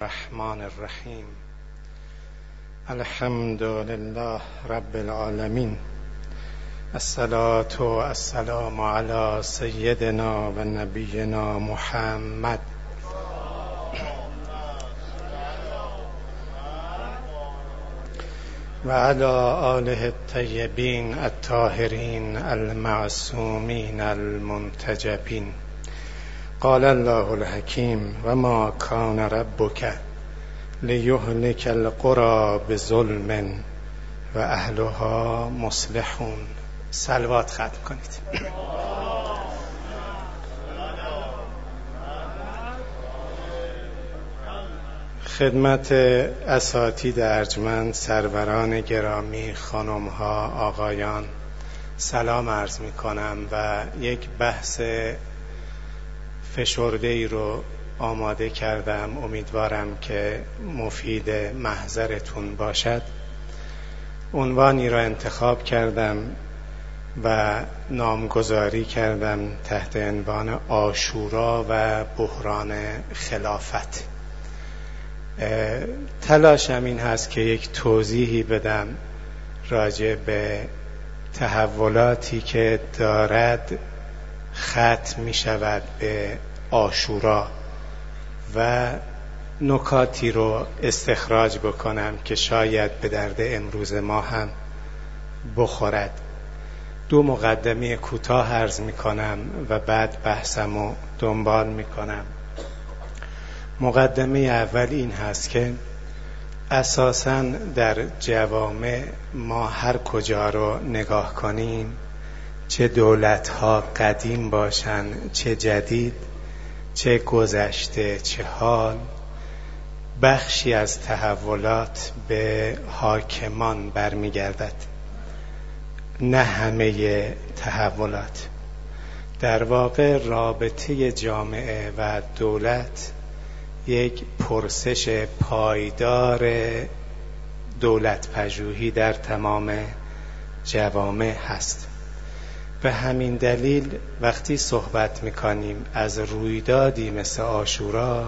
الرحمن الرحیم الحمد لله رب العالمین الصلاة والسلام على سیدنا و نبینا محمد. و آله الطیبین الطاهرین المعصومین المنتجبین قال الله الحکیم و ما کان ربک لیهلک القرى بظلم و اهلها مصلحون. سلوات ختم کنید. خدمت اساتید ارجمند سروران گرامی خانمها آقایان سلام عرض می کنم و یک بحث فشرده ای رو آماده کردم. امیدوارم که مفید محضرتون باشد. عنوانی را انتخاب کردم و نامگذاری کردم تحت عنوان آشورا و بحران خلافت. تلاشم این هست که یک توضیحی بدم راجع به تحولاتی که دارد ختم می شود به آشورا و نکاتی رو استخراج بکنم که شاید به درد امروز ما هم بخورد. دو مقدمه کوتاه عرض می کنم و بعد بحثم رو دنبال می کنم مقدمه اول این هست که اساسا در جوامع ما هر کجا رو نگاه کنیم چه دولت ها قدیم باشن چه جدید چه گذشته چه حال. بخشی از تحولات به حاکمان برمیگردد. نه همه تحولات. در واقع رابطه جامعه و دولت یک پرسش پایدار دولت پژوهی در تمام جوامع هست. به همین دلیل وقتی صحبت می‌کنیم از رویدادی مثل آشورا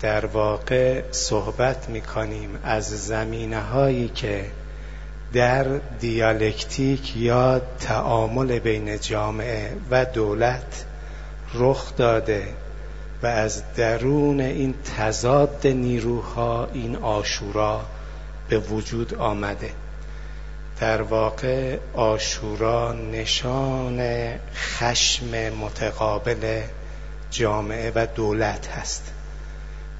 در واقع صحبت می‌کنیم از زمینه هایی که در دیالکتیک یا تعامل بین جامعه و دولت رخ داده و از درون این تضاد نیروها این آشورا به وجود آمده. در واقع آشورا نشان خشم متقابل جامعه و دولت هست.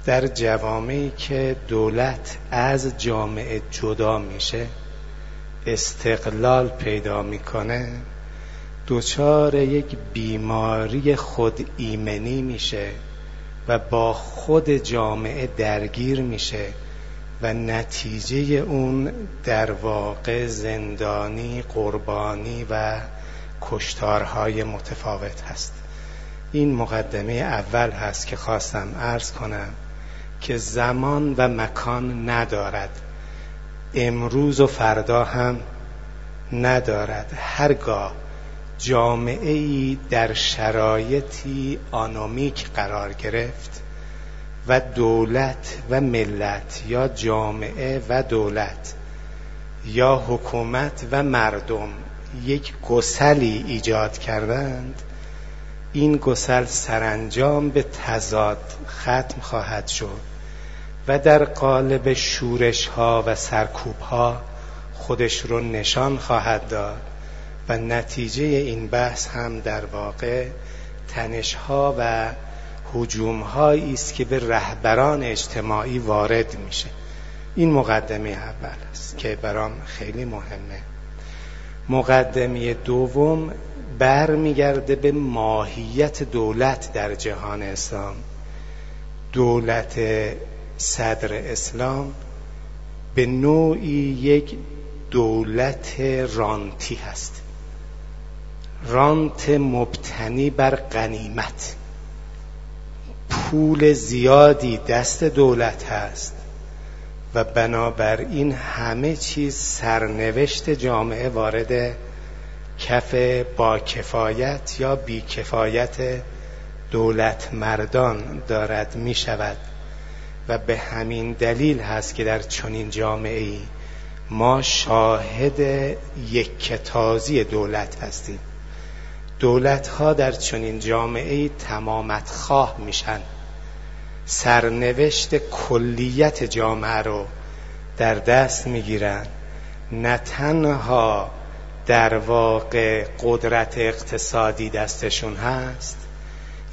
در جوامعی که دولت از جامعه جدا میشه استقلال پیدا می‌کنه دچار یک بیماری خود ایمنی میشه و با خود جامعه درگیر میشه. و نتیجه اون در واقع زندانی قربانی و کشتارهای متفاوت هست. این مقدمه اول هست که خواستم عرض کنم که زمان و مکان ندارد. امروز و فردا هم ندارد. هرگاه جامعه ای در شرایطی آنومیک قرار گرفت و دولت و ملت یا جامعه و دولت یا حکومت و مردم یک گسلی ایجاد کردند این گسل سرانجام به تضاد ختم خواهد شد و در قالب شورش ها و سرکوب ها خودش رو نشان خواهد داد و نتیجه این بحث هم در واقع تنش ها و حجوم هایی است که به رهبران اجتماعی وارد میشه. این مقدمه اول است که برام خیلی مهمه. مقدمه دوم برمیگرده به ماهیت دولت در جهان اسلام. دولت صدر اسلام به نوعی یک دولت رانتی هست. رانت مبتنی بر غنیمت. پول زیادی دست دولت هست و بنابراین همه چیز سرنوشت جامعه وارد کف با کفایت یا بی کفایت دولت مردان دارد می شود و به همین دلیل هست که در چنین جامعه ای ما شاهد یک کتازی دولت هستیم. دولت ها در چنین جامعه تمامت خواه میشن. سرنوشت کلیت جامعه رو در دست می‌گیرن. نه تنها در واقع قدرت اقتصادی دستشون هست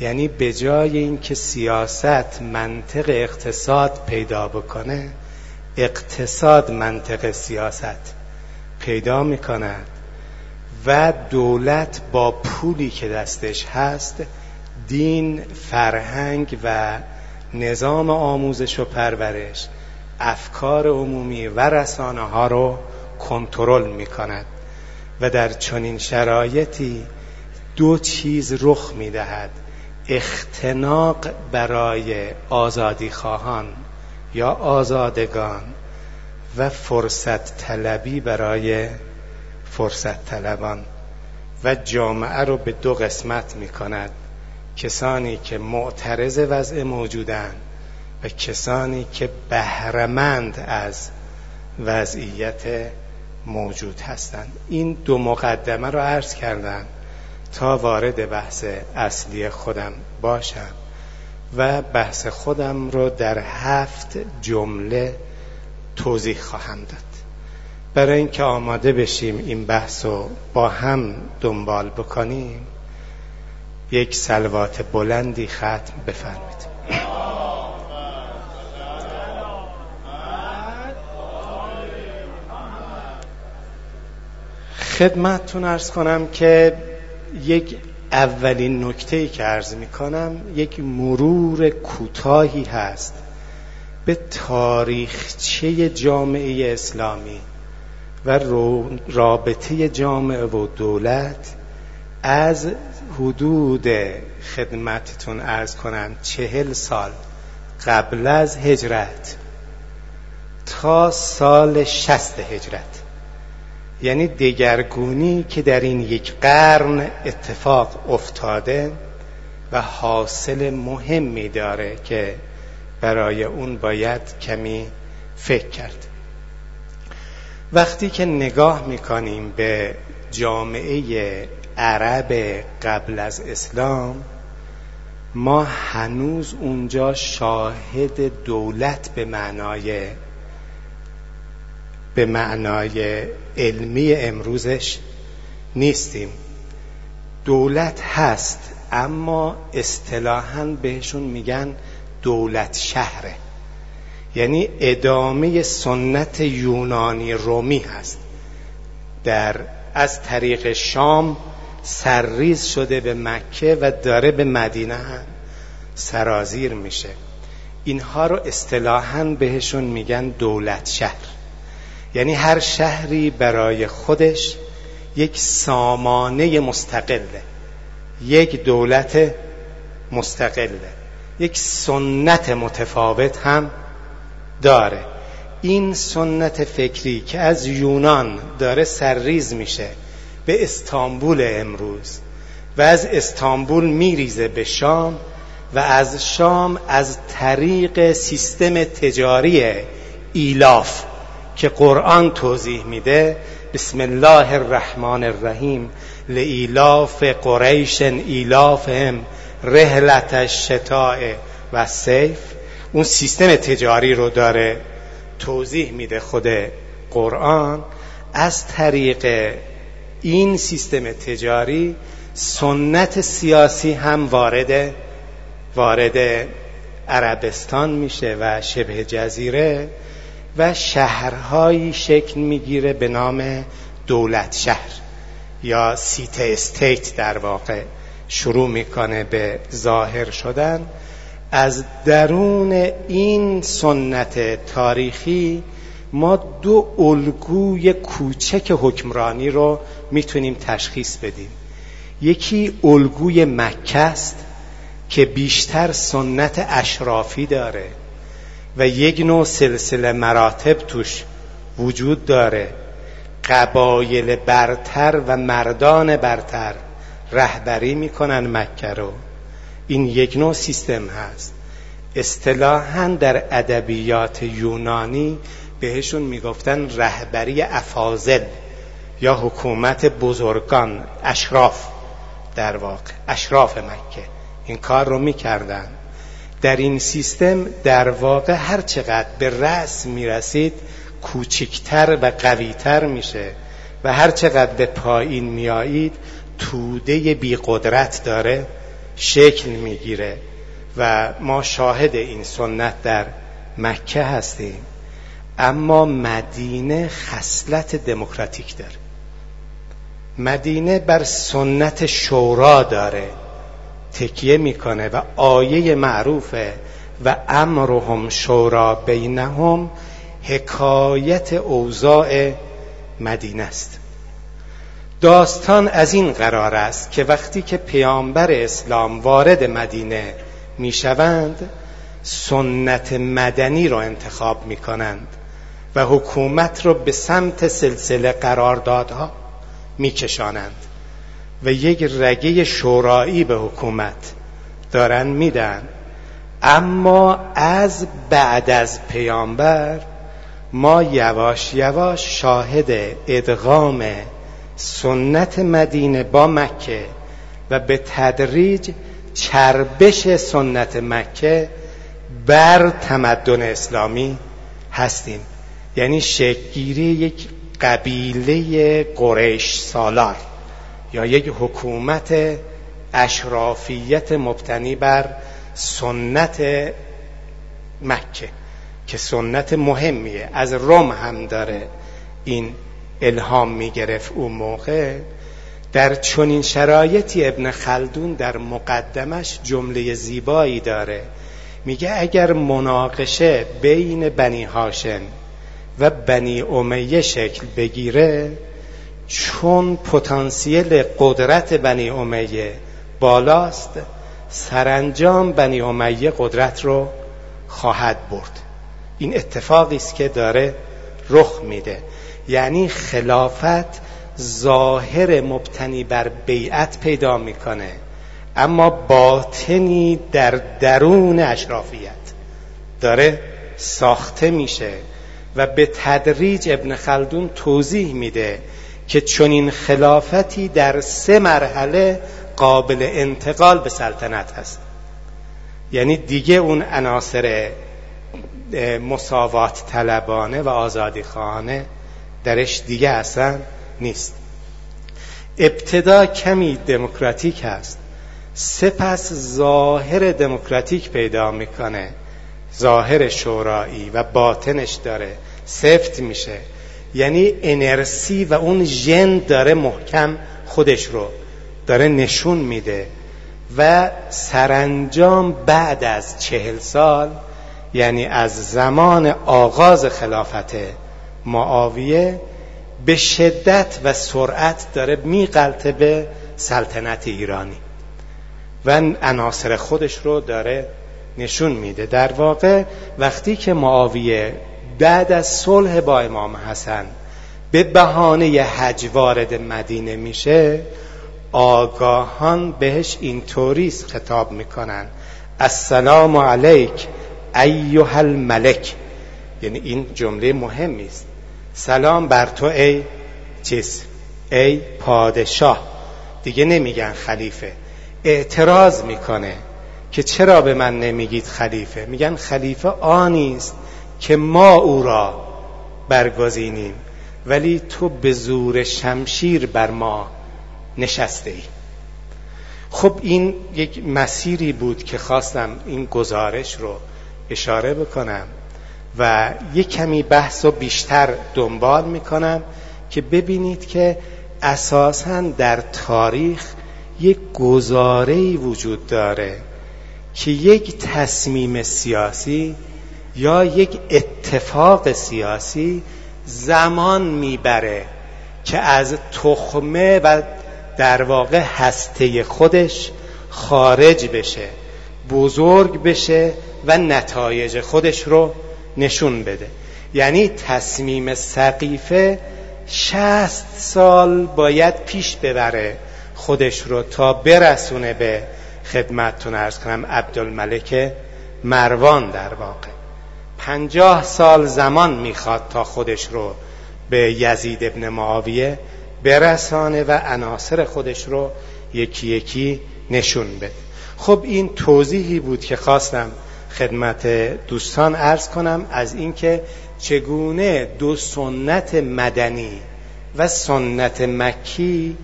یعنی به جای اینکه سیاست منطق اقتصاد پیدا بکنه اقتصاد منطق سیاست پیدا می‌کند. و دولت با پولی که دستش هست دین فرهنگ و نظام آموزش و پرورش افکار عمومی و رسانه ها رو کنترل می کند و در چنین شرایطی دو چیز رخ می دهد اختناق برای آزادی خواهان یا آزادگان و فرصت طلبی برای فرصت طلبان و جامعه رو به دو قسمت می کند کسانی که معترض وضع موجودند و کسانی که بهرمند از وضعیت موجود هستند. این دو مقدمه رو عرض کردم تا وارد بحث اصلی خودم باشم و بحث خودم رو در هفت جمله توضیح خواهم داد. برای اینکه آماده بشیم این بحث رو با هم دنبال بکنیم یک سلوات بلندی ختم بفرمید خدمتتون ارز کنم که یک اولین نکته که ارز می کنم یک مرور کوتاهی هست به تاریخچه جامعه اسلامی. و رابطه جامعه و دولت از حدود خدمتتون ارز کنم چهل سال قبل از هجرت تا سال شست هجرت. یعنی دگرگونی که در این یک قرن اتفاق افتاده و حاصل مهمی داره که برای اون باید کمی فکر کرد. وقتی که نگاه می‌کنیم به جامعه عرب قبل از اسلام ما هنوز اونجا شاهد دولت به معنای به معنای علمی امروزش نیستیم. دولت هست اما اصطلاحا بهشون میگن دولت شهره. یعنی ادامه سنت یونانی رومی هست. در از طریق شام سرریز شده به مکه و داره به مدینه هم سرازیر میشه. اینها رو اصطلاحا بهشون میگن دولت شهر. یعنی هر شهری برای خودش یک سامانه مستقله. یک دولت مستقله. یک سنت متفاوت هم داره. این سنت فکری که از یونان داره سرریز میشه به استانبول امروز و از استانبول میریزه به شام و از شام از طریق سیستم تجاری ایلاف که قرآن توضیح میده بسم الله الرحمن الرحیم لإیلاف قریش ایلافهم رحلت الشتاء و سیف. اون سیستم تجاری رو داره توضیح میده خود قرآن. از طریق این سیستم تجاری سنت سیاسی هم وارد وارد عربستان میشه و شبه جزیره و شهرهایی شکل می‌گیره به نام دولت شهر یا سیت استیت در واقع شروع می‌کنه به ظاهر شدن. از درون این سنت تاریخی ما دو الگوی کوچک حکمرانی رو می‌تونیم تشخیص بدیم. یکی الگوی مکه است که بیشتر سنت اشرافی داره و یک نوع سلسله مراتب توش وجود داره. قبایل برتر و مردان برتر رهبری می‌کنن مکه رو. این یک نوع سیستم هست. اصطلاحا در ادبیات یونانی بهشون می‌گفتن رهبری افاضل یا حکومت بزرگان اشراف. در واقع اشراف مکه. این کار رو می‌کردن. در این سیستم در واقع هر چقدر به رأس می‌رسید کوچکتر و قویتر میشه و هر چقدر به پایین میایید توده بی قدرت داره. شکل می‌گیره و ما شاهد این سنت در مکه هستیم. اما مدینه خصلت دموکراتیک داره. مدینه بر سنت شورا داره. تکیه می‌کنه و آیه معروفه و امرهم شورا بینهم حکایت اوضاع مدینه است. داستان از این قرار است که وقتی که پیامبر اسلام وارد مدینه می‌شوند سنت مدنی را انتخاب می‌کنند و حکومت را به سمت سلسله قراردادها میکشانند و یک رگه شورایی به حکومت دارن میدن. اما از بعد از پیامبر ما یواش یواش شاهد ادغام سنت مدینه با مکه و به تدریج چربش سنت مکه بر تمدن اسلامی هستیم. یعنی شکگیری یک قبیله قریش سالار یا یک حکومت اشرافیت مبتنی بر سنت مکه که سنت مهمیه. از روم هم داره این الهام می‌گرفت اون موقع. در چنین شرایطی ابن خلدون در مقدمش جمله زیبایی داره. میگه اگر مناقشه بین بنی هاشم و بنی امیه شکل بگیره چون پتانسیل قدرت بنی امیه بالاست سرانجام بنی امیه قدرت رو خواهد برد. این اتفاقی است که داره رخ میده. یعنی خلافت ظاهر مبتنی بر بیعت پیدا می‌کنه اما باطنی در درون اشرافیت داره ساخته میشه و به تدریج ابن خلدون توضیح میده که چنین خلافتی در سه مرحله قابل انتقال به سلطنت هست. یعنی دیگه اون عناصر مساوات طلبانه و آزادی خانه درش دیگه اصلا نیست. ابتدا کمی دموکراتیک هست. سپس ظاهر دموکراتیک پیدا می‌کنه. ظاهر شورایی و باطنش داره. سفت میشه. یعنی انرسی و اون ژن داره محکم خودش رو. داره نشون میده. و سرانجام بعد از چهل سال یعنی از زمان آغاز خلافت معاویه به شدت و سرعت داره میقلته به سلطنت ایرانی و عناصر خودش رو داره نشون میده. در واقع وقتی که معاویه بعد از صلح با امام حسن به بهانه حج وارد مدینه میشه آگاهان بهش اینطوری خطاب می‌کنن. السلام علیک ایها الملک. یعنی این جمله مهمی است. سلام بر تو ای چیز ای پادشاه. دیگه نمیگن خلیفه. اعتراض می‌کنه که چرا به من نمیگید خلیفه؟ میگن خلیفه آنی است که ما او را برگزینیم ولی تو به زور شمشیر بر ما نشسته ای. خب این یک مسیری بود که خواستم این گزارش رو اشاره بکنم. و یک کمی بحث رو بیشتر دنبال می‌کنم که ببینید که اساسا در تاریخ یک گزاره وجود داره که یک تصمیم سیاسی یا یک اتفاق سیاسی زمان می‌بره که از تخمه و در واقع هسته خودش خارج بشه بزرگ بشه و نتایج خودش رو نشون بده. یعنی تصمیم سقیفه شست سال باید پیش ببره خودش رو تا برسونه به خدمتتون ارز کنم عبدالملک مروان در واقع. پنجاه سال زمان می‌خواد تا خودش رو به یزید ابن معاویه برسانه و عناصر خودش رو یکی یکی نشون بده. خب این توضیحی بود که خواستم خدمت دوستان عرض کنم از اینکه چگونه دو سنت مدنی و سنت مکی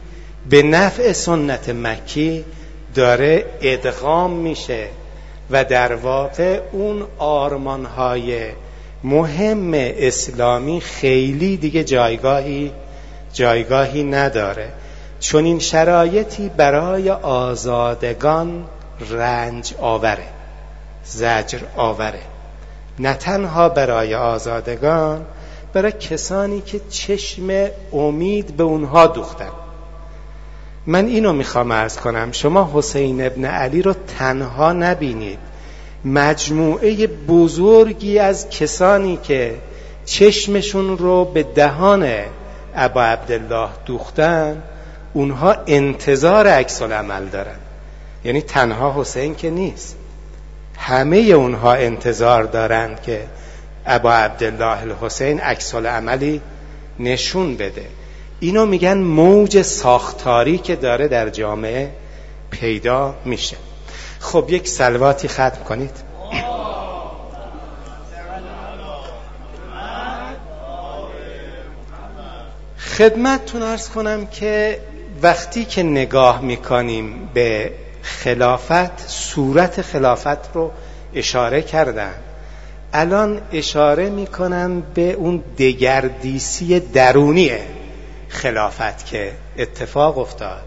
به نفع سنت مکی داره ادغام میشه و در واقع اون آرمانهای مهم اسلامی خیلی دیگه جایگاهی جایگاهی نداره. چون این شرایطی برای آزادگان رنج آوره. زجر آوره. نه تنها برای آزادگان برای کسانی که چشم امید به اونها دوختن. من اینو می‌خوام ارز کنم. شما حسین ابن علی رو تنها نبینید. مجموعه بزرگی از کسانی که چشمشون رو به دهان ابا عبدالله دوختن اونها انتظار عکس عمل دارن. یعنی تنها حسین که نیست. همه اونها انتظار دارند که ابا عبدالله الحسین عکس عملی نشون بده. اینو میگن موج ساختاری که داره در جامعه پیدا میشه. خب یک سلواتی ختم کنید. خدمتتون ارز کنم که وقتی که نگاه می‌کنیم به خلافت صورت خلافت رو اشاره کردن. الان اشاره می‌کنن به اون دگردیسی درونی خلافت که اتفاق افتاد.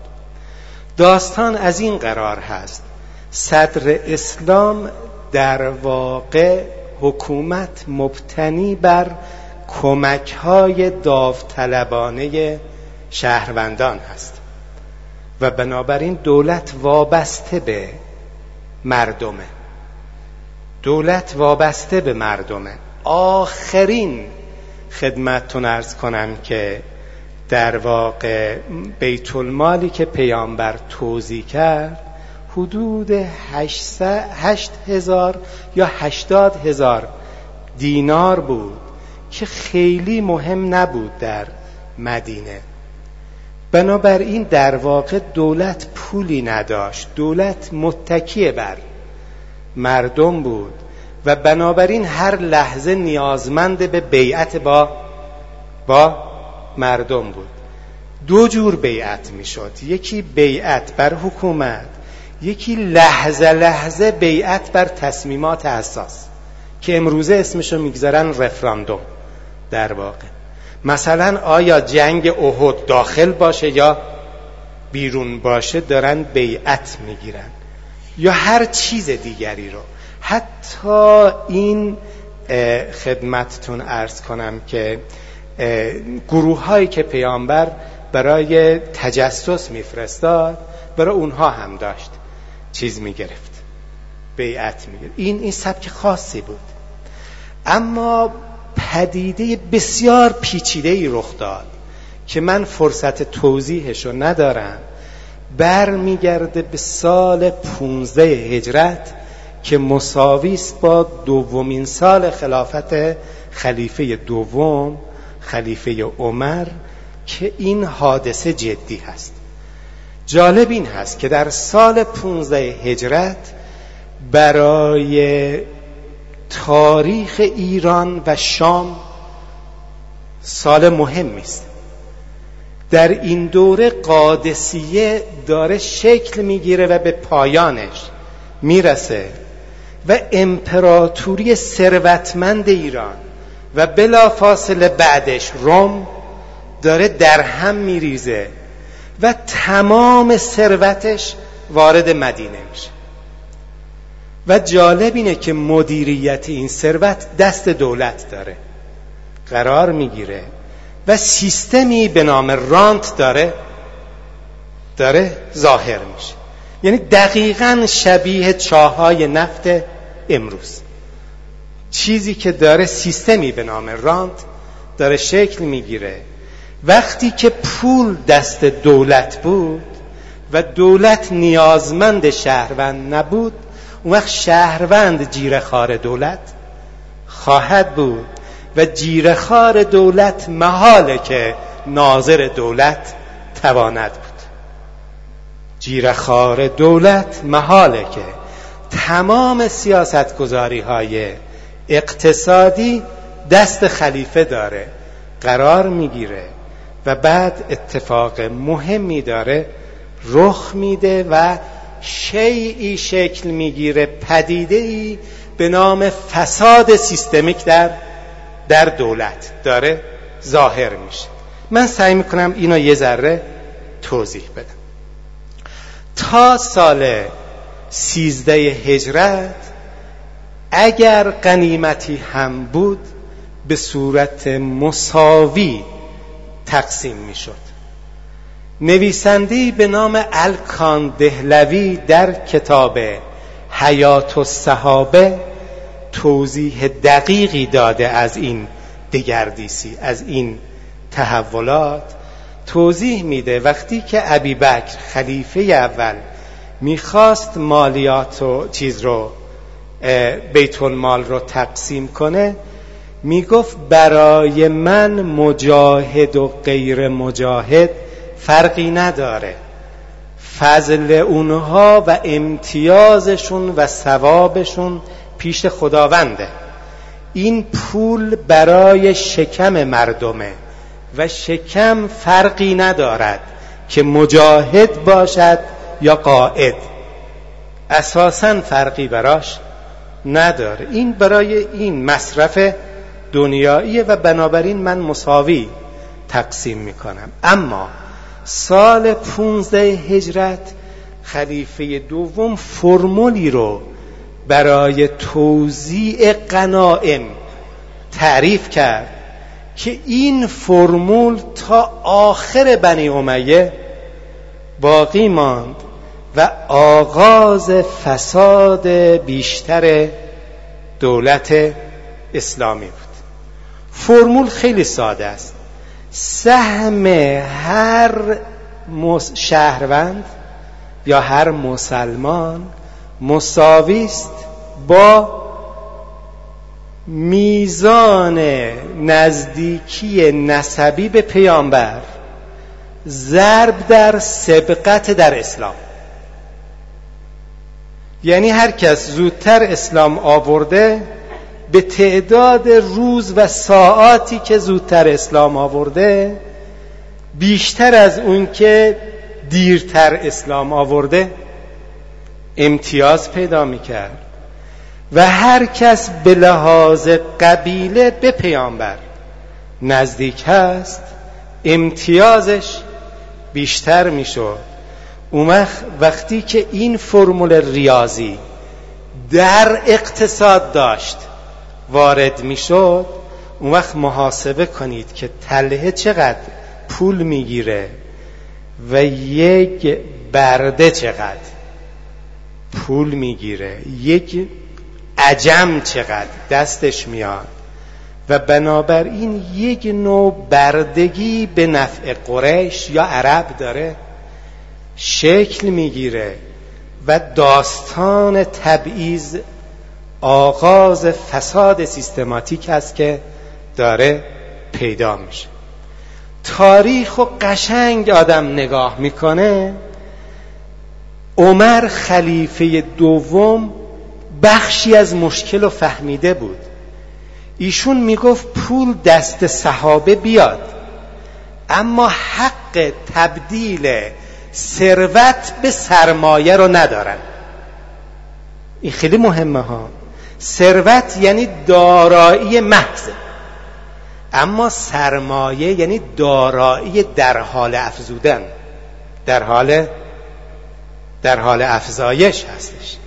داستان از این قرار هست. صدر اسلام در واقع حکومت مبتنی بر کمک های داوطلبانه شهروندان هست. و بنابراین دولت وابسته به مردمه. دولت وابسته به مردمه. آخرین خدمتتون ارز کنم که در واقع بیت المالی که پیامبر توضیح کرد حدود هشت هزار یا هشتاد هزار دینار بود که خیلی مهم نبود در مدینه. بنابراین در واقع دولت پولی نداشت. دولت متکیه بر مردم بود و بنابراین هر لحظه نیازمند به بیعت با با مردم بود. دو جور بیعت می‌شد. یکی بیعت بر حکومت یکی لحظه لحظه بیعت بر تصمیمات حساس که امروزه اسمشو می‌گذارن رفراندوم در واقع. مثلا آیا جنگ احد داخل باشه یا بیرون باشه دارن بیعت می‌گیرن. یا هر چیز دیگری رو. حتی این خدمتتون ارز کنم که گروه هایی که پیامبر برای تجسس میفرستاد برای اونها هم داشت. چیز می‌گرفت. بیعت می‌گرفت. این این سبک خاصی بود. اما پدیده بسیار پیچیده ای رخ داد که من فرصت توضیحش رو ندارم. برمیگرده به سال 15 هجرت که مساوی است با دومین سال خلافت خلیفه دوم خلیفه عمر که این حادثه جدی هست. جالب این هست که در سال 15 هجرت برای تاریخ ایران و شام سال مهمی است. در این دوره قادسیه داره شکل می‌گیره و به پایانش می‌رسه و امپراتوری ثروتمند ایران و بلا فاصله بعدش روم داره در هم میریزه و تمام ثروتش وارد مدینه میشه. و جالب اینه که مدیریت این ثروت دست دولت داره. قرار می‌گیره. و سیستمی به نام رانت داره داره ظاهر میشه. یعنی دقیقا شبیه چاهای نفت امروز. چیزی که داره سیستمی به نام رانت داره شکل می‌گیره. وقتی که پول دست دولت بود و دولت نیازمند شهروند نبود اون وقت شهروند جیرخار دولت خواهد بود و جیرخار دولت محاله که ناظر دولت تواند بود. جیرخار دولت محاله که تمام سیاستگذاری های اقتصادی دست خلیفه داره قرار می‌گیره و بعد اتفاق مهمی داره رخ میده و شیعی شکل می‌گیره پدیده ای به نام فساد سیستمیک در در دولت داره ظاهر میشه. من سعی می‌کنم اینو یه ذره توضیح بدم. تا سال سیزده هجرت اگر قنیمتی هم بود به صورت مساوی تقسیم می‌شد. نویسندی به نام الکان دهلوی در کتاب حیات الصحابه توضیح دقیقی داده از این دگردیسی از این تحولات. توضیح میده وقتی که ابی بکر خلیفه اول می‌خواست مالیات و چیز رو بیت المال رو تقسیم کنه می‌گفت برای من مجاهد و غیر مجاهد فرقی نداره. فضل اونها و امتیازشون و ثوابشون پیش خداونده. این پول برای شکم مردمه و شکم فرقی ندارد که مجاهد باشد یا قائد. اساسا فرقی براش نداره. این برای این مصرف دنیاییه و بنابراین من مساوی تقسیم می‌کنم. اما سال 15 هجرت خلیفه دوم فرمولی رو برای توزیع قنائم تعریف کرد که این فرمول تا آخر بنی امیه باقی ماند و آغاز فساد بیشتر دولت اسلامی بود. فرمول خیلی ساده است. سهم هر شهروند یا هر مسلمان مساوی است با میزان نزدیکی نسبی به پیامبر ضرب در سبقت در اسلام. یعنی هر کس زودتر اسلام آورده به تعداد روز و ساعاتی که زودتر اسلام آورده بیشتر از اون که دیرتر اسلام آورده امتیاز پیدا می‌کرد و هر کس به لحاظ قبیله به پیامبر نزدیک هست امتیازش بیشتر می‌شد. اون وقتی که این فرمول ریاضی در اقتصاد داشت وارد می‌شد اون وقت محاسبه کنید که تله چقدر پول می‌گیره و یک برده چقدر پول می‌گیره یک عجم چقدر دستش میاد. و بنابراین یک نوع بردگی به نفع قریش یا عرب داره شکل می‌گیره و داستان تبعیض آغاز فساد سیستماتیک است که داره پیدا میشه. تاریخ و قشنگ آدم نگاه می‌کنه عمر خلیفه دوم بخشی از مشکل و فهمیده بود. ایشون می‌گفت پول دست صحابه بیاد اما حق تبدیل ثروت به سرمایه رو ندارن. این خیلی مهمه ها. ثروت یعنی دارایی محض. اما سرمایه یعنی دارایی در حال افزودن. در حال در حال افزایش هستش.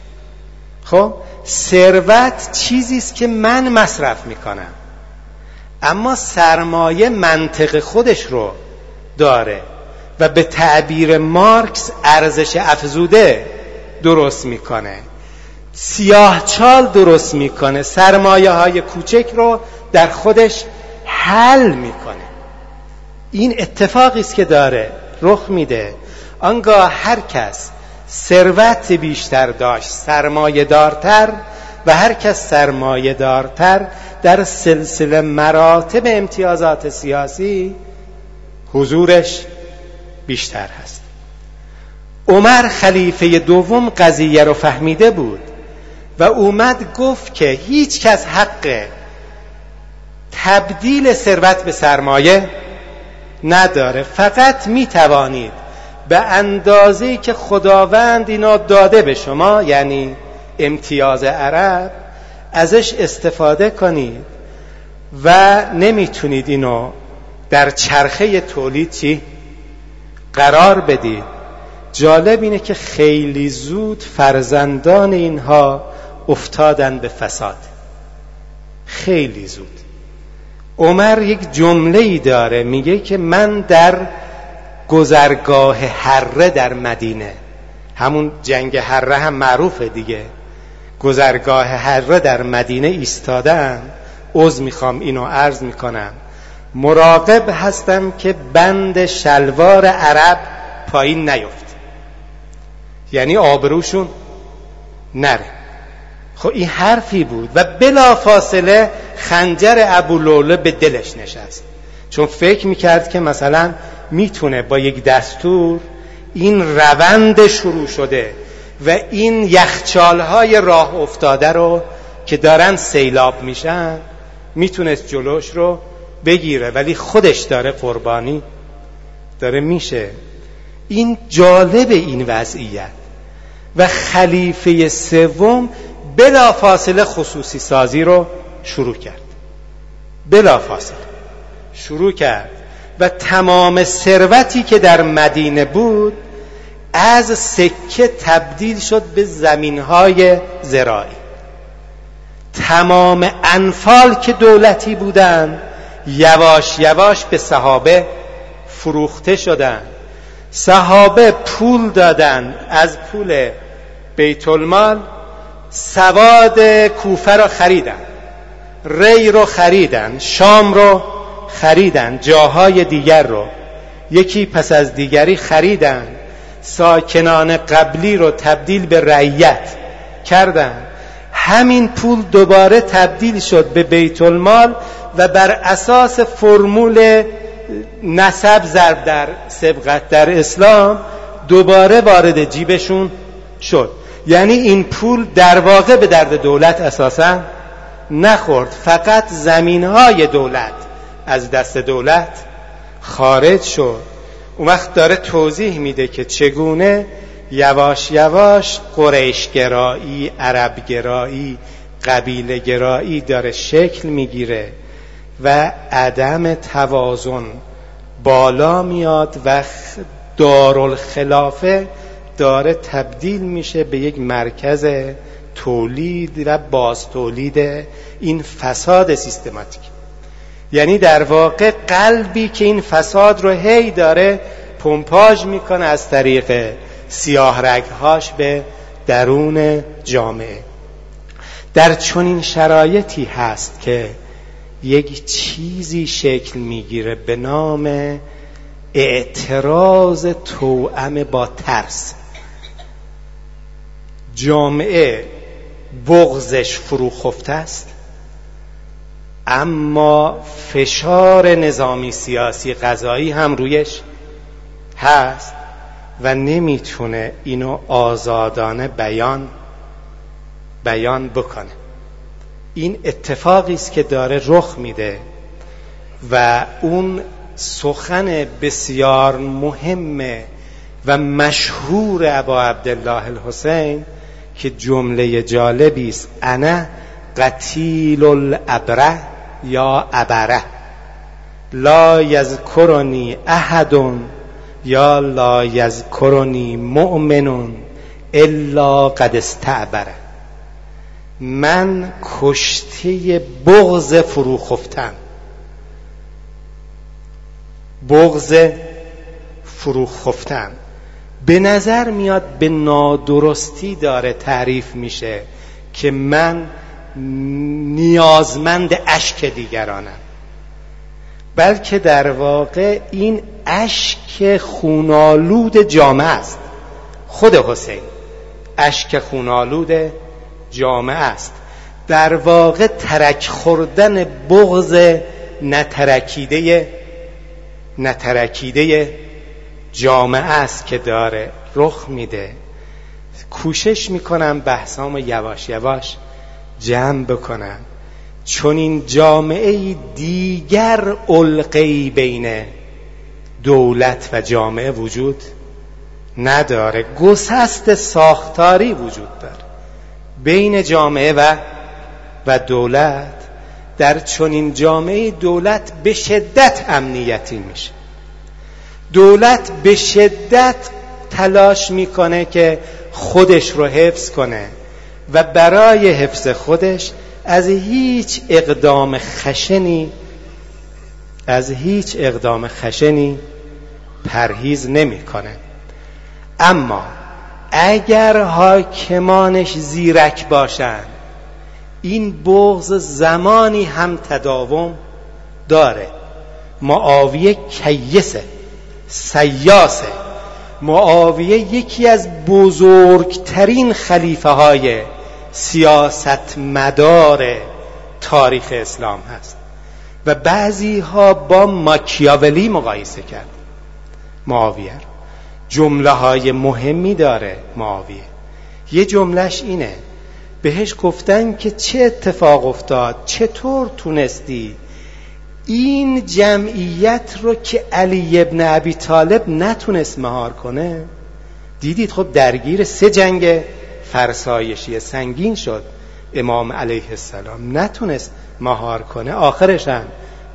خب ثروت چیزی است که من مصرف می‌کنم. اما سرمایه منطق خودش رو داره و به تعبیر مارکس ارزش افزوده درست می‌کنه. سیاه چال درست می‌کنه. سرمایه های کوچک رو در خودش حل می‌کنه. این اتفاقی است که داره. رخ میده. آنگاه هر کس ثروت بیشتر داشت سرمایه دارتر و هر کس سرمایه دارتر در سلسله مراتب امتیازات سیاسی حضورش بیشتر هست. عمر خلیفه دوم قضیه رو فهمیده بود. اومد گفت که هیچ کس حق تبدیل ثروت به سرمایه نداره. فقط می توانید به اندازه که خداوند اینا داده به شما یعنی امتیاز عرب ازش استفاده کنید و نمی‌تونید اینو در چرخه تولید چی؟ قرار بدید. جالب اینه که خیلی زود فرزندان اینها افتادن به فساد. خیلی زود. عمر یک جمله ای داره میگه که من در گذرگاه حره در مدینه. همون جنگ حره هم معروفه دیگه. گذرگاه حره در مدینه ایستادم عوض می‌خوام اینو عرض می‌کنم. مراقب هستم که بند شلوار عرب پایین نیفت. یعنی آبروشون نره. خب این حرفی بود و بلا فاصله خنجر ابو لوله به دلش نشست. چون فکر می‌کرد که مثلا می‌تونه با یک دستور این روند شروع شده و این یخچالهای راه افتاده رو که دارن سیلاب میشن می‌تونست جلوش رو بگیره. ولی خودش داره قربانی داره میشه. این جالب این وضعیت. و خلیفه سوم بلا فاصله خصوصی سازی رو شروع کرد. بلا فاصله شروع کرد. و تمام ثروتی که در مدینه بود از سکه تبدیل شد به زمینهای زراعی. تمام انفال که دولتی بودند یواش یواش به صحابه فروخته شدند صحابه پول دادن از پول بیت المال سواد کوفه را خریدن ری رو خریدن شام رو خریدن جاهای دیگر رو. یکی پس از دیگری خریدن ساکنان قبلی رو تبدیل به رعیت کردن. همین پول دوباره تبدیل شد به بیت المال و بر اساس فرمول نسب ضرب در سبقت در اسلام دوباره وارد جیبشون شد. یعنی این پول در واقع به درد دولت اساسا نخورد. فقط زمین های دولت از دست دولت خارج شد. اون وقت داره توضیح میده که چگونه یواش یواش قریش گرایی عرب گرایی قبیله گرایی داره شکل می‌گیره و عدم توازن بالا میاد و دارالخلافه داره تبدیل میشه به یک مرکز تولید و باز تولید این فساد سیستماتیک. یعنی در واقع قلبی که این فساد رو هی داره پمپاژ می‌کنه از طریق سیاه رگهاش به درون جامعه. در چنین شرایطی هست که یک چیزی شکل می‌گیره به نام اعتراض توأم با ترس. جامعه بغزش فرو خفته است اما فشار نظامی سیاسی قضایی هم رویش هست و نمی‌تونه اینو آزادانه بیان بیان بکنه. این اتفاقی است که داره رخ میده و اون سخن بسیار مهم و مشهور ابا عبدالله الحسین که جمله جالبی است. انا قتیل الابره یا ابره. لا یذکرنی احد یا لا یذکرنی مؤمن الا قد استعبره. من کشته بغض فرو خفتم بغض فرو خفتم به نظر میاد به نادرستی داره تعریف میشه که من نیازمند اشک دیگرانم. بلکه در واقع این اشک خونالود جامعه است. خود حسین اشک خونالود جامعه است. در واقع ترک خوردن بغض نترکیده نترکیده جامعه است که داره رخ میده. کوشش می‌کنم بحثامو یواش یواش جمع بکنم. چون این جامعه دیگر علقی بین دولت و جامعه وجود نداره. گسست ساختاری وجود داره بین جامعه و و دولت. در چنین جامعه دولت به شدت امنیتی میشه. دولت به شدت تلاش می‌کنه که خودش رو حفظ کنه و برای حفظ خودش از هیچ اقدام خشنی از هیچ اقدام خشنی پرهیز نمی‌کنه. اما اگر حاکمانش زیرک باشند این بغض زمانی هم تداوم داره. معاویه کیسه. سیاسه معاویه یکی از بزرگترین خلیفه های سیاست مدار تاریخ اسلام هست و بعضی ها با ماکیاولی مقایسه کرد. معاویه جمله های مهمی داره معاویه. یه جملهش اینه. بهش گفتن که چه اتفاق افتاد چطور تونستی این جمعیت رو که علی ابن ابی طالب نتونست مهار کنه دیدید خب درگیر سه جنگ فرسایشی سنگین شد. امام علیه السلام نتونست مهار کنه. آخرش هم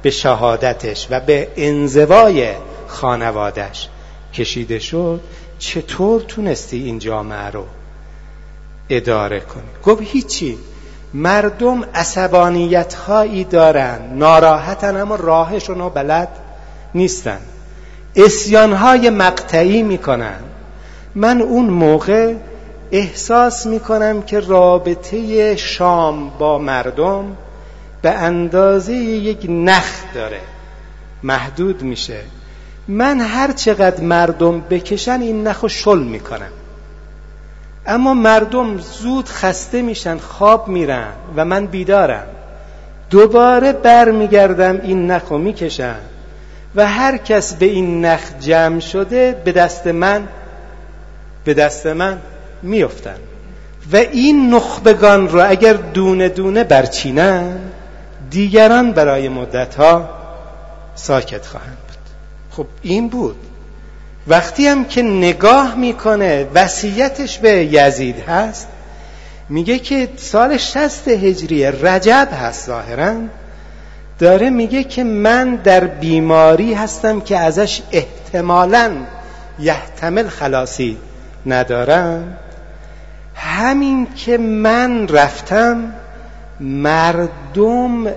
به شهادتش و به انزوای خانوادش کشیده شد. چطور تونستی این جامعه رو اداره کنی؟ گفت هیچی. مردم عصبانیت هایی دارن. ناراحتن اما راهشون رو بلد نیستن. اسیان های مقطعی می‌کنن. من اون موقع احساس می‌کنم که رابطه شام با مردم به اندازه یک نخ داره. محدود میشه. من هر چقدر مردم بکشن این نخ شل می‌کنم. اما مردم زود خسته میشن خواب میرن و من بیدارم. دوباره برمیگردم این نخ رو می‌کشم و هر کس به این نخ جمع شده به دست من به دست من میفتن و این نخبگان رو اگر دونه دونه برچینن دیگران برای مدت ها ساکت خواهند بود. خب این بود. وقتی هم که نگاه می‌کنه وصیتش به یزید هست میگه که سال شست هجری رجب هست ظاهرا. داره میگه که من در بیماری هستم که ازش احتمالا یحتمل خلاصی ندارم. همین که من رفتم مردم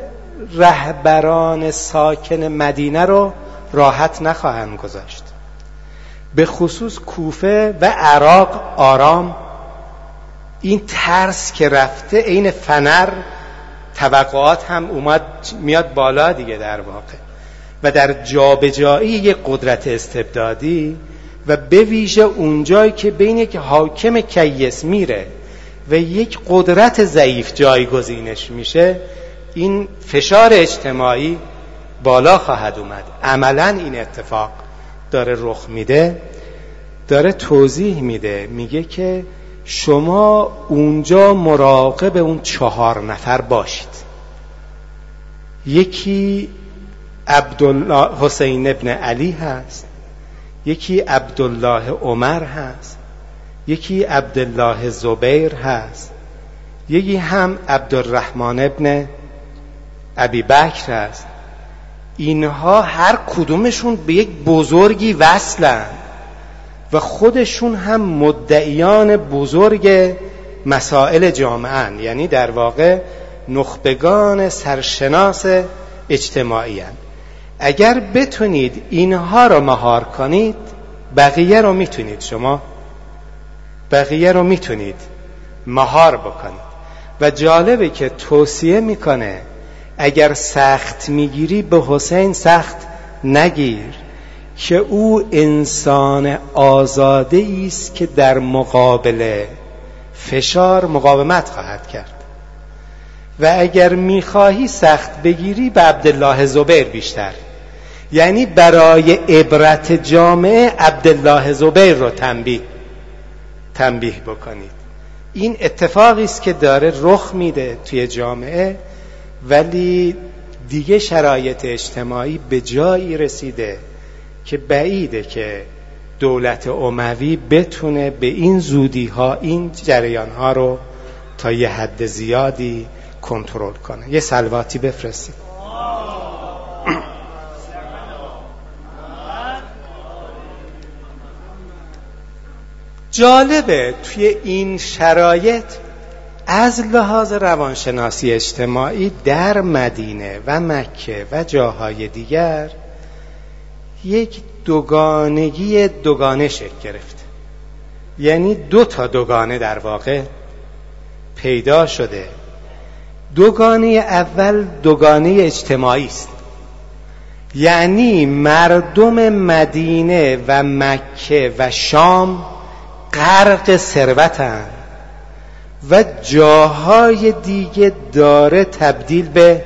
رهبران ساکن مدینه رو راحت نخواهند گذاشت. به خصوص کوفه و عراق آرام این ترس که رفته عین فنر توقعات هم اومد میاد بالا دیگه در واقع. و در جابجایی یک قدرت استبدادی و به ویژه اونجایی که بین یک حاکم کیس میره و یک قدرت ضعیف جایگزینش میشه این فشار اجتماعی بالا خواهد اومد. عملا این اتفاق داره رخ میده داره توضیح میده میگه که شما اونجا مراقب اون چهار نفر باشید. یکی عبدالله حسین ابن علی هست یکی عبدالله عمر هست یکی عبدالله زبیر هست یکی هم عبدالرحمن ابن ابی بکر هست. اینها هر کدومشون به یک بزرگی وصلن و خودشون هم مدعیان بزرگ مسائل جامعه یعنی در واقع نخبگان سرشناس اجتماعی هن. اگر بتونید اینها رو مهار کنید بقیه رو می‌تونید شما بقیه رو می‌تونید مهار بکنید و جالبه که توصیه می‌کنه اگر سخت می‌گیری به حسین سخت نگیر. که او انسان آزاده است که در مقابل فشار مقاومت خواهد کرد. و اگر می‌خواهی سخت بگیری به عبدالله زبیر بیشتر. یعنی برای عبرت جامعه عبدالله زبیر رو تنبیه تنبیه بکنید. این اتفاقی است که داره رخ میده توی جامعه. ولی دیگه شرایط اجتماعی به جایی رسیده که بعیده که دولت عموی بتونه به این زودی ها این جریان ها رو تا یه حد زیادی کنترل کنه. یه سلواتی بفرستید. جالبه توی این شرایط از لحاظ روانشناسی اجتماعی در مدینه و مکه و جاهای دیگر یک دوگانگی دوگانه شکل گرفت. یعنی دو تا دوگانه در واقع پیدا شده. دوگانه اول دوگانه اجتماعی است. یعنی مردم مدینه و مکه و شام غرق ثروتن. و جاهای دیگه داره تبدیل به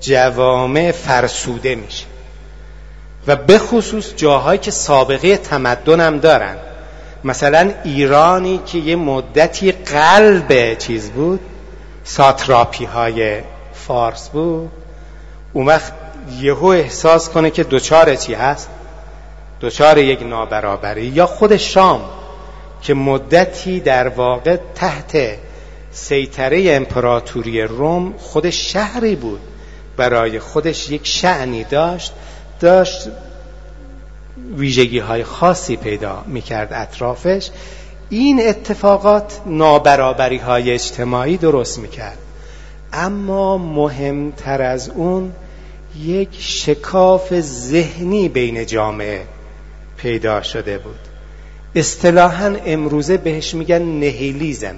جوامع فرسوده میشه. و به خصوص جاهایی که سابقه تمدن هم دارن. مثلا ایرانی که یه مدتی قلب چیز بود ساتراپی های فارس بود. اون وقت یهو احساس کنه که دوچار چی هست؟ دوچار یک نابرابری یا خود شام. که مدتی در واقع تحت سیطره امپراتوری روم خود شهری بود. برای خودش یک شعنی داشت داشت ویژگی های خاصی پیدا می‌کرد اطرافش. این اتفاقات نابرابری های اجتماعی درست می‌کرد. اما مهمتر از اون یک شکاف ذهنی بین جامعه پیدا شده بود. اصطلاحا امروزه بهش میگن نهیلیزم.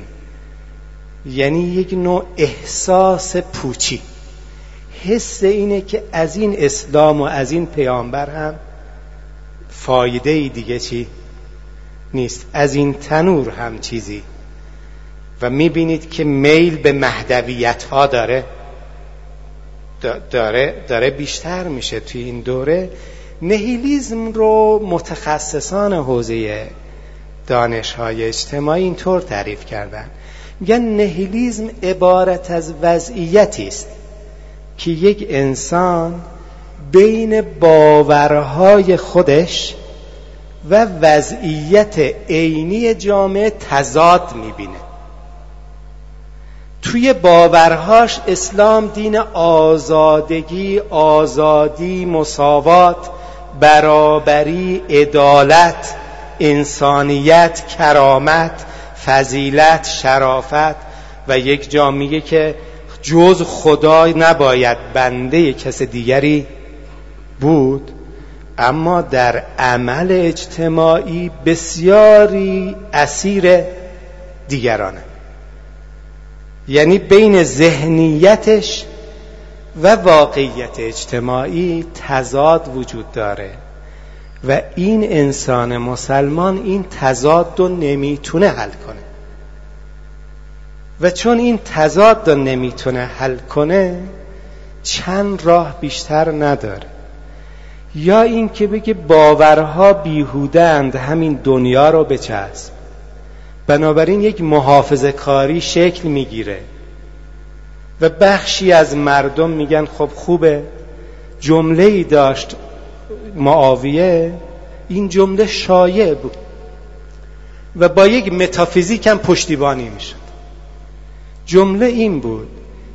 یعنی یک نوع احساس پوچی. حس اینه که از این اسلام و از این پیامبر هم فایده ای دیگه چی نیست. از این تنور هم چیزی. و می‌بینید که میل به مهدویت ها داره داره داره بیشتر میشه توی این دوره. نهیلیزم رو متخصصان حوزه دانش های اجتماعی اینطور تعریف کردن. میگن نهیلیزم عبارت از وضعیتی است که یک انسان بین باورهای خودش و وضعیت عینی جامعه تضاد می‌بینه. توی باورهاش اسلام دین آزادگی آزادی مساوات برابری عدالت انسانیت کرامت فضیلت شرافت. و یک جا میگه که جز خدا نباید بنده کس دیگری بود. اما در عمل اجتماعی بسیاری اسیر دیگرانه. یعنی بین ذهنیتش و واقعیت اجتماعی تضاد وجود داره. و این انسان مسلمان این تضاد رو نمی‌تونه حل کنه. و چون این تضاد رو نمی‌تونه حل کنه چند راه بیشتر نداره. یا این که بگه باورها بیهودند همین دنیا رو بچسب. بنابراین یک محافظه کاری شکل می‌گیره. و بخشی از مردم میگن خب خوبه. جمله ای داشت معاویه این جمله شایع بود و با یک متافیزیک هم پشتیبانی می‌شد. جمله این بود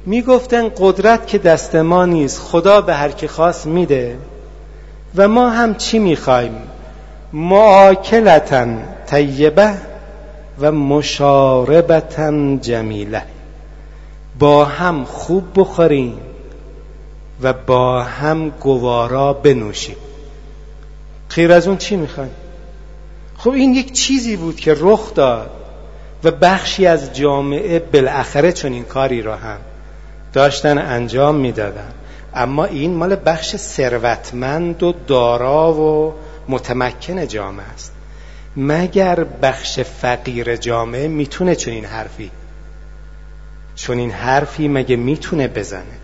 می‌گفتن قدرت که دست ما نیست خدا به هر که خواست میده و ما هم چی می‌خوایم؟ معاکلتا طیبه و مشاربتا جمیله. با هم خوب بخوریم. و با هم گوارا بنوشیم. خیر از اون چی می‌خوایم؟ خب این یک چیزی بود که رخ داد و بخشی از جامعه بالاخره چون این کاری را هم داشتن انجام می‌دادن. اما این مال بخش ثروتمند و دارا و متمکن جامعه است. مگر بخش فقیر جامعه می‌تونه چنین حرفی؟ چنین حرفی مگه می‌تونه بزنه؟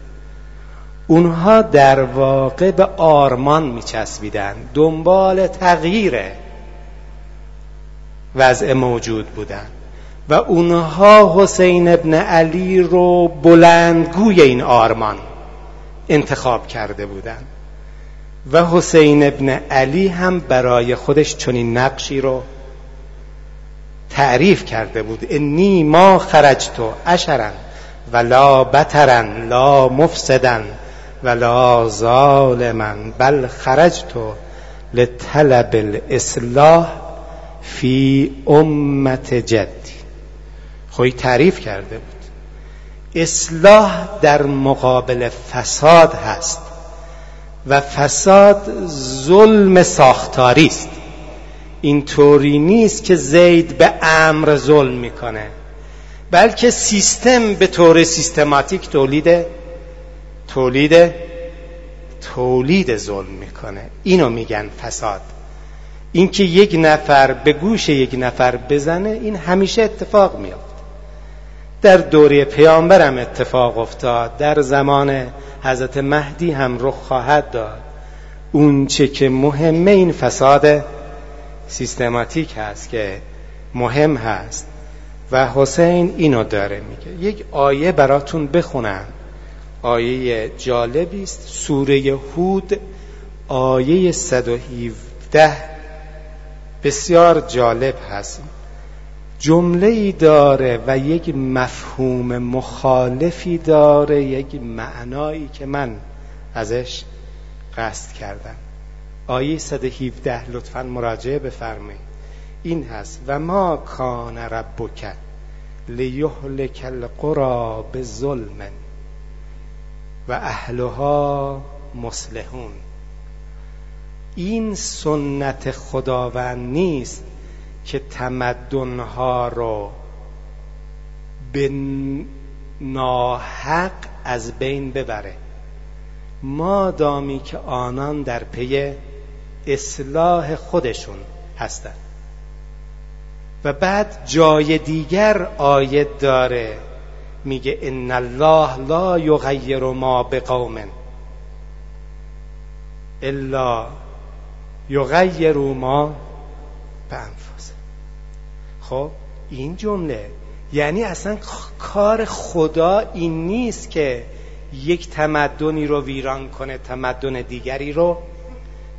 اونها در واقع به آرمان میچسبیدن دنبال تغییر وضع موجود بودن و اونها حسین ابن علی رو بلندگوی این آرمان انتخاب کرده بودند. و حسین ابن علی هم برای خودش چنین نقشی رو تعریف کرده بود. انی ما خرجتو اشرن ولا بترن لا مفسدن ولا ظالما بل خرجتو لطلب الاصلاح فی امت جدی. خوی تعریف کرده بود. اصلاح در مقابل فساد هست و فساد ظلم ساختاری است. اینطوری نیست که زید به امر ظلم می‌کنه بلکه سیستم به طور سیستماتیک تولید تولید تولید ظلم می‌کنه. اینو میگن فساد. اینکه یک نفر به گوش یک نفر بزنه این همیشه اتفاق میاد در دوره پیامبرم اتفاق افتاد. در زمان حضرت مهدی هم رخ خواهد داد. اون چه که مهمه این فساد سیستماتیک هست که مهم هست. و حسین اینو داره میگه. یک آیه براتون بخونم. آیه جالبی است. سوره هود آیه 117 بسیار جالب هست. جمله ای داره و یک مفهوم مخالفی داره یک معنایی که من ازش قصد کردم. آیه 117 لطفا مراجعه بفرمایید. این هست و ما کان ربک لیهلک القرى بظلم. و اهلها مصلحون. این سنت خداوند نیست که تمدنها رو به ناحق از بین ببره. مادامی که آنان در پی اصلاح خودشون هستند. و بعد جای دیگر آیت داره میگه ان الله لا یغیر ما بقوم الا یغیر ما به خب این جمله. یعنی اصلا کار خدا این نیست که یک تمدنی رو ویران کنه تمدن دیگری رو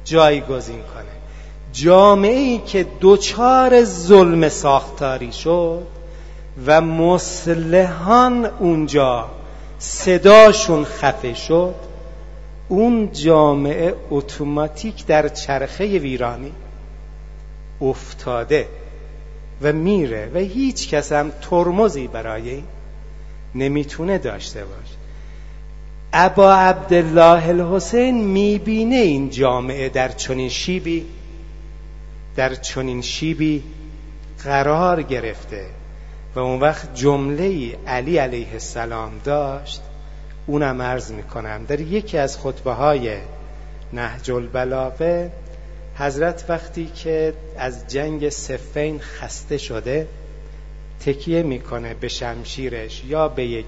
جایگزین کنه. جامعه ای که دوچار ظلم ساختاری شد و مسلحان اونجا صداشون خفه شد. اون جامعه اتوماتیک در چرخه ویرانی افتاده و میره و هیچ کس هم ترمزی برای نمی‌تونه داشته باشه. ابا عبدالله الحسین می‌بینه این جامعه در چنین شیبی در چنین شیبی قرار گرفته. و اون وقت جمله علی علیه السلام داشت اونم عرض می‌کنم در یکی از خطبه های نهج البلاغه حضرت وقتی که از جنگ سفین خسته شده تکیه می‌کنه به شمشیرش یا به یک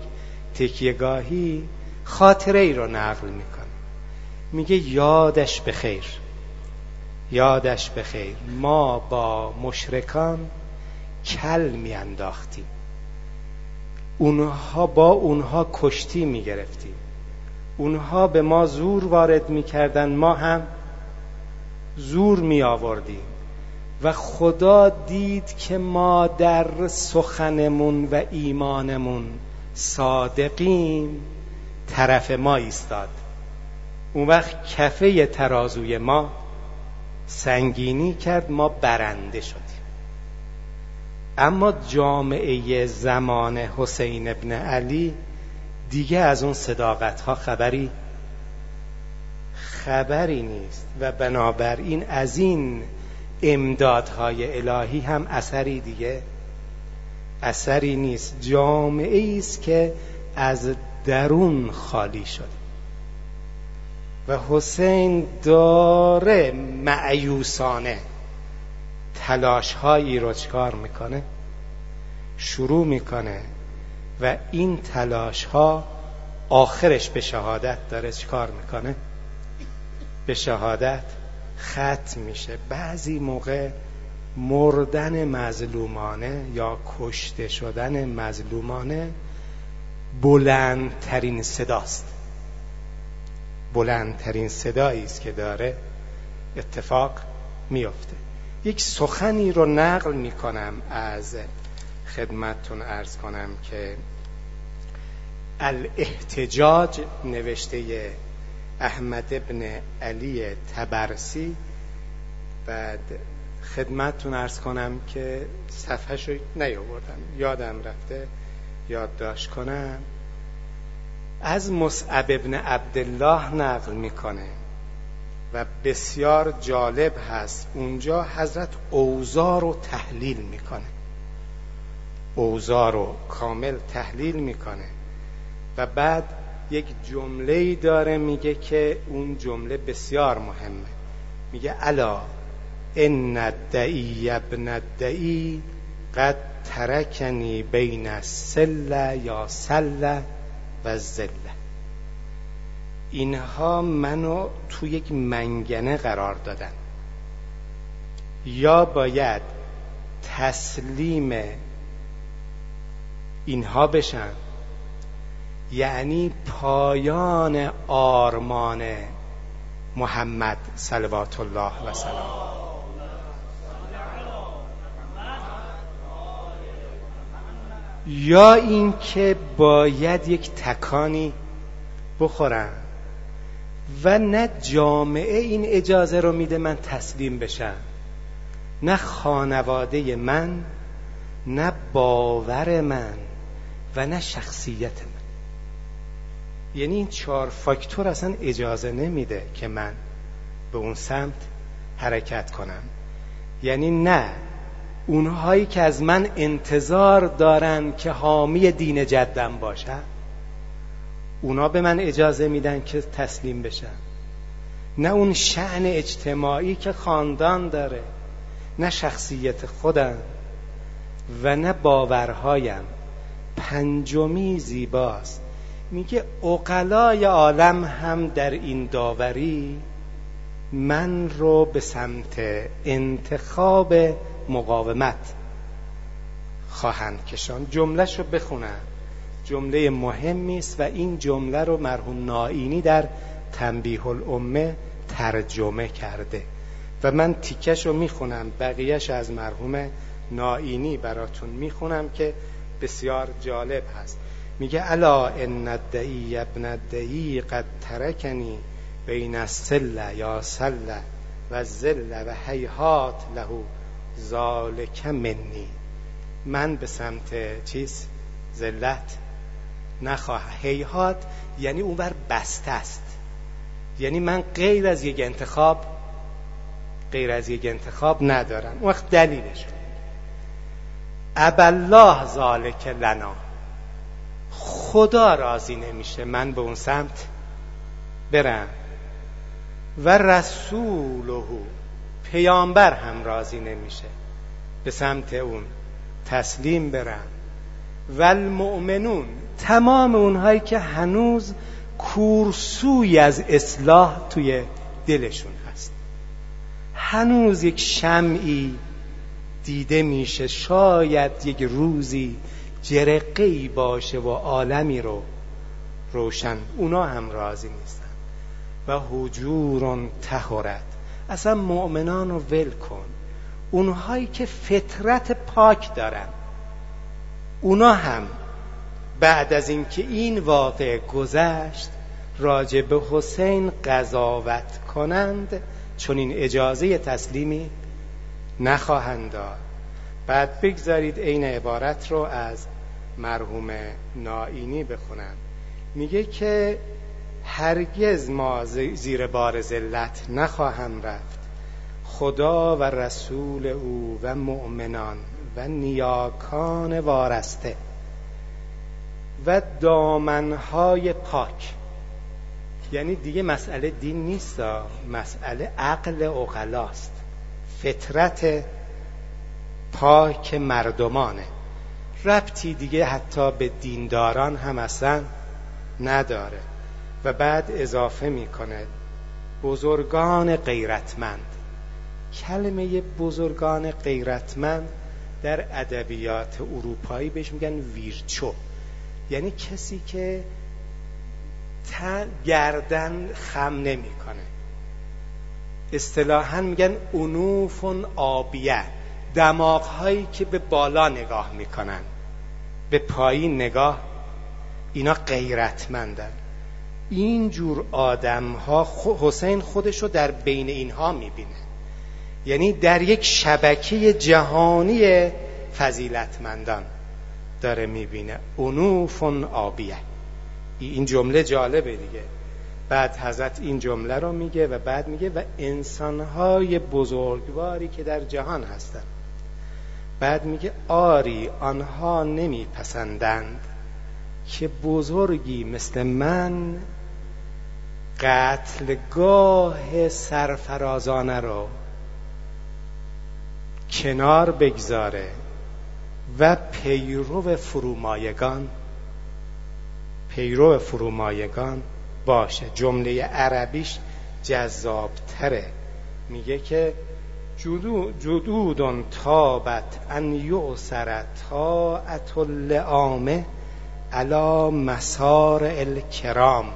تکیهگاهی خاطره ای رو نقل می‌کنه. میگه یادش به خیر یادش به خیر ما با مشرکان کل میانداختیم. اونها با اونها کشتی می‌گرفتیم. اونها به ما زور وارد می‌کردن ما هم زور می آوردیم و خدا دید که ما در سخنمون و ایمانمون صادقیم. طرف ما ایستاد. اون وقت کفه ترازوی ما سنگینی کرد ما برنده شدیم. اما جامعه زمان حسین ابن علی دیگه از اون صداقت ها خبری خبری نیست و بنابراین از این امدادهای الهی هم اثری دیگه اثری نیست. جامعه است که از درون خالی شد و حسین داره معیوسانه تلاش هایی رو چکار می‌کنه؟ شروع می‌کنه و این تلاش ها آخرش به شهادت داره. چکار می‌کنه؟ به شهادت ختم میشه. بعضی موقع مردن مظلومانه یا کشته شدن مظلومانه بلندترین صداست. بلندترین صدایی است که داره اتفاق میفته یک سخنی رو نقل می‌کنم از خدمتتون ارز کنم که الاحتجاج نوشته احمد ابن علی تبرسی. بعد خدمتتون ارز کنم که صفحه شو نیاوردم. یادم رفته. یادداشت کنم. از مصعب ابن عبدالله نقل می‌کنه. و بسیار جالب هست. اونجا حضرت اوزار رو تحلیل می‌کنه. اوزار رو کامل تحلیل می‌کنه. و بعد یک جمله داره میگه که اون جمله بسیار مهمه. میگه الا ان الدعی ابن الدعی قد ترکنی بین السله یا سله و زله اینها منو تو یک منگنه قرار دادن. یا باید تسلیم اینها بشن یعنی پایان آرمان محمد صلوات الله و سلام. یا اینکه باید یک تکانی بخورن و نه جامعه این اجازه رو میده من تسلیم بشم. نه خانواده من نه باور من و نه شخصیت من. یعنی این چهار فاکتور اصلا اجازه نمیده که من به اون سمت حرکت کنم. یعنی نه اونهایی که از من انتظار دارن که حامی دین جدم باشن. اونا به من اجازه میدن که تسلیم بشن. نه اون شعن اجتماعی که خاندان داره نه شخصیت خودم و نه باورهایم. پنجمی زیباست. میگه اقلای عالم هم در این داوری من رو به سمت انتخاب مقاومت خواهند کشان. جملهش رو بخونم. جمله مهمی است و این جمله رو مرحوم نائینی در تنبیه الامه ترجمه کرده. و من تیکش رو می‌خونم. بقیهش از مرحوم نائینی براتون می‌خونم که بسیار جالب هست. میگه الا ان الدعی ابن الدعی قد ترکنی بین السله یا سله و زله و حیحات له ذالک منی. من به سمت چیز؟ ذلت. نخواه حیحات یعنی اونور بسته است. یعنی من غیر از یک انتخاب غیر از یک انتخاب ندارم. اون وقت دلیلش ابالله ذالک لنا. خدا راضی نمیشه من به اون سمت برم. و رسوله پیامبر هم راضی نمیشه به سمت اون تسلیم برم. و المؤمنون تمام اونهایی که هنوز کورسوی از اصلاح توی دلشون هست. هنوز یک شمعی دیده میشه شاید یک روزی جرقه باشه و عالمی رو روشن. اونا هم راضی نیستن. و حجور تهرت اصلا مؤمنان رو ول کن. اونهایی که فطرت پاک دارن اونا هم بعد از اینکه این واقع گذشت راجع به حسین قضاوت کنند چون این اجازه تسلیمی نخواهند داد. بعد بگذارید عین عبارت رو از مرحوم نائینی بخونم. میگه که هرگز ما زیر بار ذلت نخواهم رفت. خدا و رسول او و مؤمنان و نیاکان وارسته. دامنهای پاک. یعنی دیگه مسئله دین نیست مسئله عقل اقلاست فطرت پاک مردمانه. ربطی دیگه حتی به دینداران هم اصلا نداره. و بعد اضافه می‌کنه بزرگان غیرتمند. کلمه بزرگان غیرتمند در ادبیات اروپایی بهش میگن ویرچو. یعنی کسی که گردن خم نمی‌کنه. اصطلاحا میگن انوفون آبیه. دماغ هایی که به بالا نگاه می‌کنن به پایین نگاه اینا غیرتمندن. این جور آدم ها حسین خودش رو در بین اینها می‌بینه. یعنی در یک شبکه جهانی فضیلتمندان. داره می‌بینه. انوفون آبیه. این جمله جالبه دیگه. بعد حضرت این جمله رو میگه و بعد میگه و انسانهای بزرگواری که در جهان هستن. بعد میگه آری آنها نمیپسندند که بزرگی مثل من قتلگاه سرفرازانه رو کنار بگذاره. و پیرو فرومایگان پیرو فرومایگان باشه. جمله عربیش جذابتره. میگه که جدود تابت ان یعسر طاعت اللعامه علا مسار الکرام.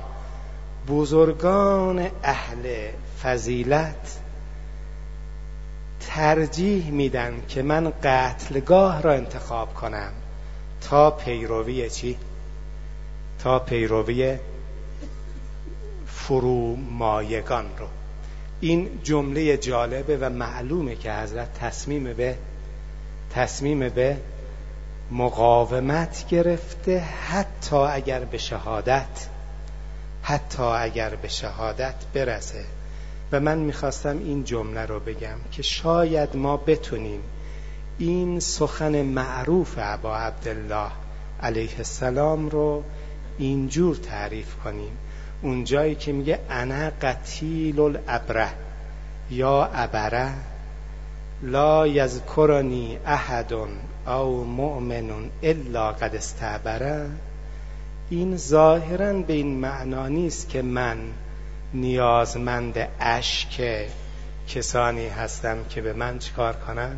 بزرگان اهل فضیلت ترجیح میدن که من قتلگاه را انتخاب کنم. تا پیروی چی؟ تا پیروی فرومایگان رو. این جمله جالبه و معلومه که حضرت تصمیم به تصمیم به مقاومت گرفته حتی اگر به شهادت حتی اگر به شهادت برسه. و من می‌خواستم این جمله رو بگم که شاید ما بتونیم این سخن معروف عبا عبدالله علیه السلام رو اینجور تعریف کنیم. اون جایی که میگه انا قتیل الابره یا ابره لا یذکرنی احد او مؤمن الا قد استعبره. این ظاهرا به این معنا نیست که من نیازمند اشک کسانی هستم که به من چکار کنن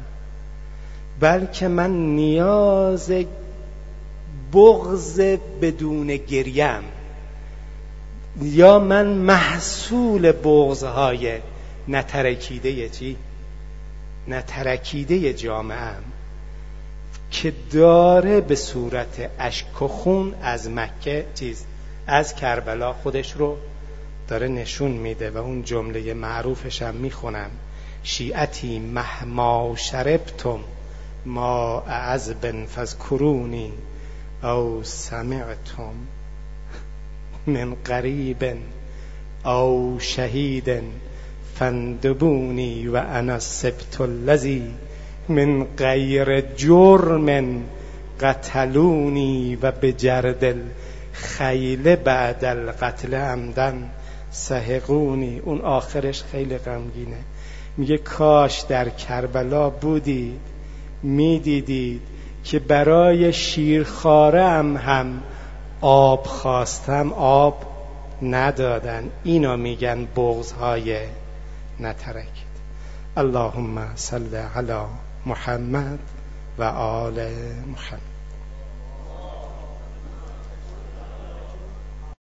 بلکه من نیاز بغز بدون گریم یا من محصول بغزهای نترکیده چی؟ نترکیده جامعه که داره به صورت اشک و خون از مکه چیز از کربلا خودش رو داره نشون میده و اون جمله معروفش هم می‌خونم. شیعتی مهما شربتم ما بن فذکرونی او سمعتم من قریب او شهید فندبونی و انا سبت الذی من غیر جرم قتلونی و به جرد خیله بعد القتل عمدن. سهقونی اون آخرش خیلی غمگینه. میگه کاش در کربلا بودید می‌دیدید که برای شیرخاره هم هم آب خواستم آب ندادن. اینا میگن بغزهای نترکید. اللهم صل علی محمد و آل محمد.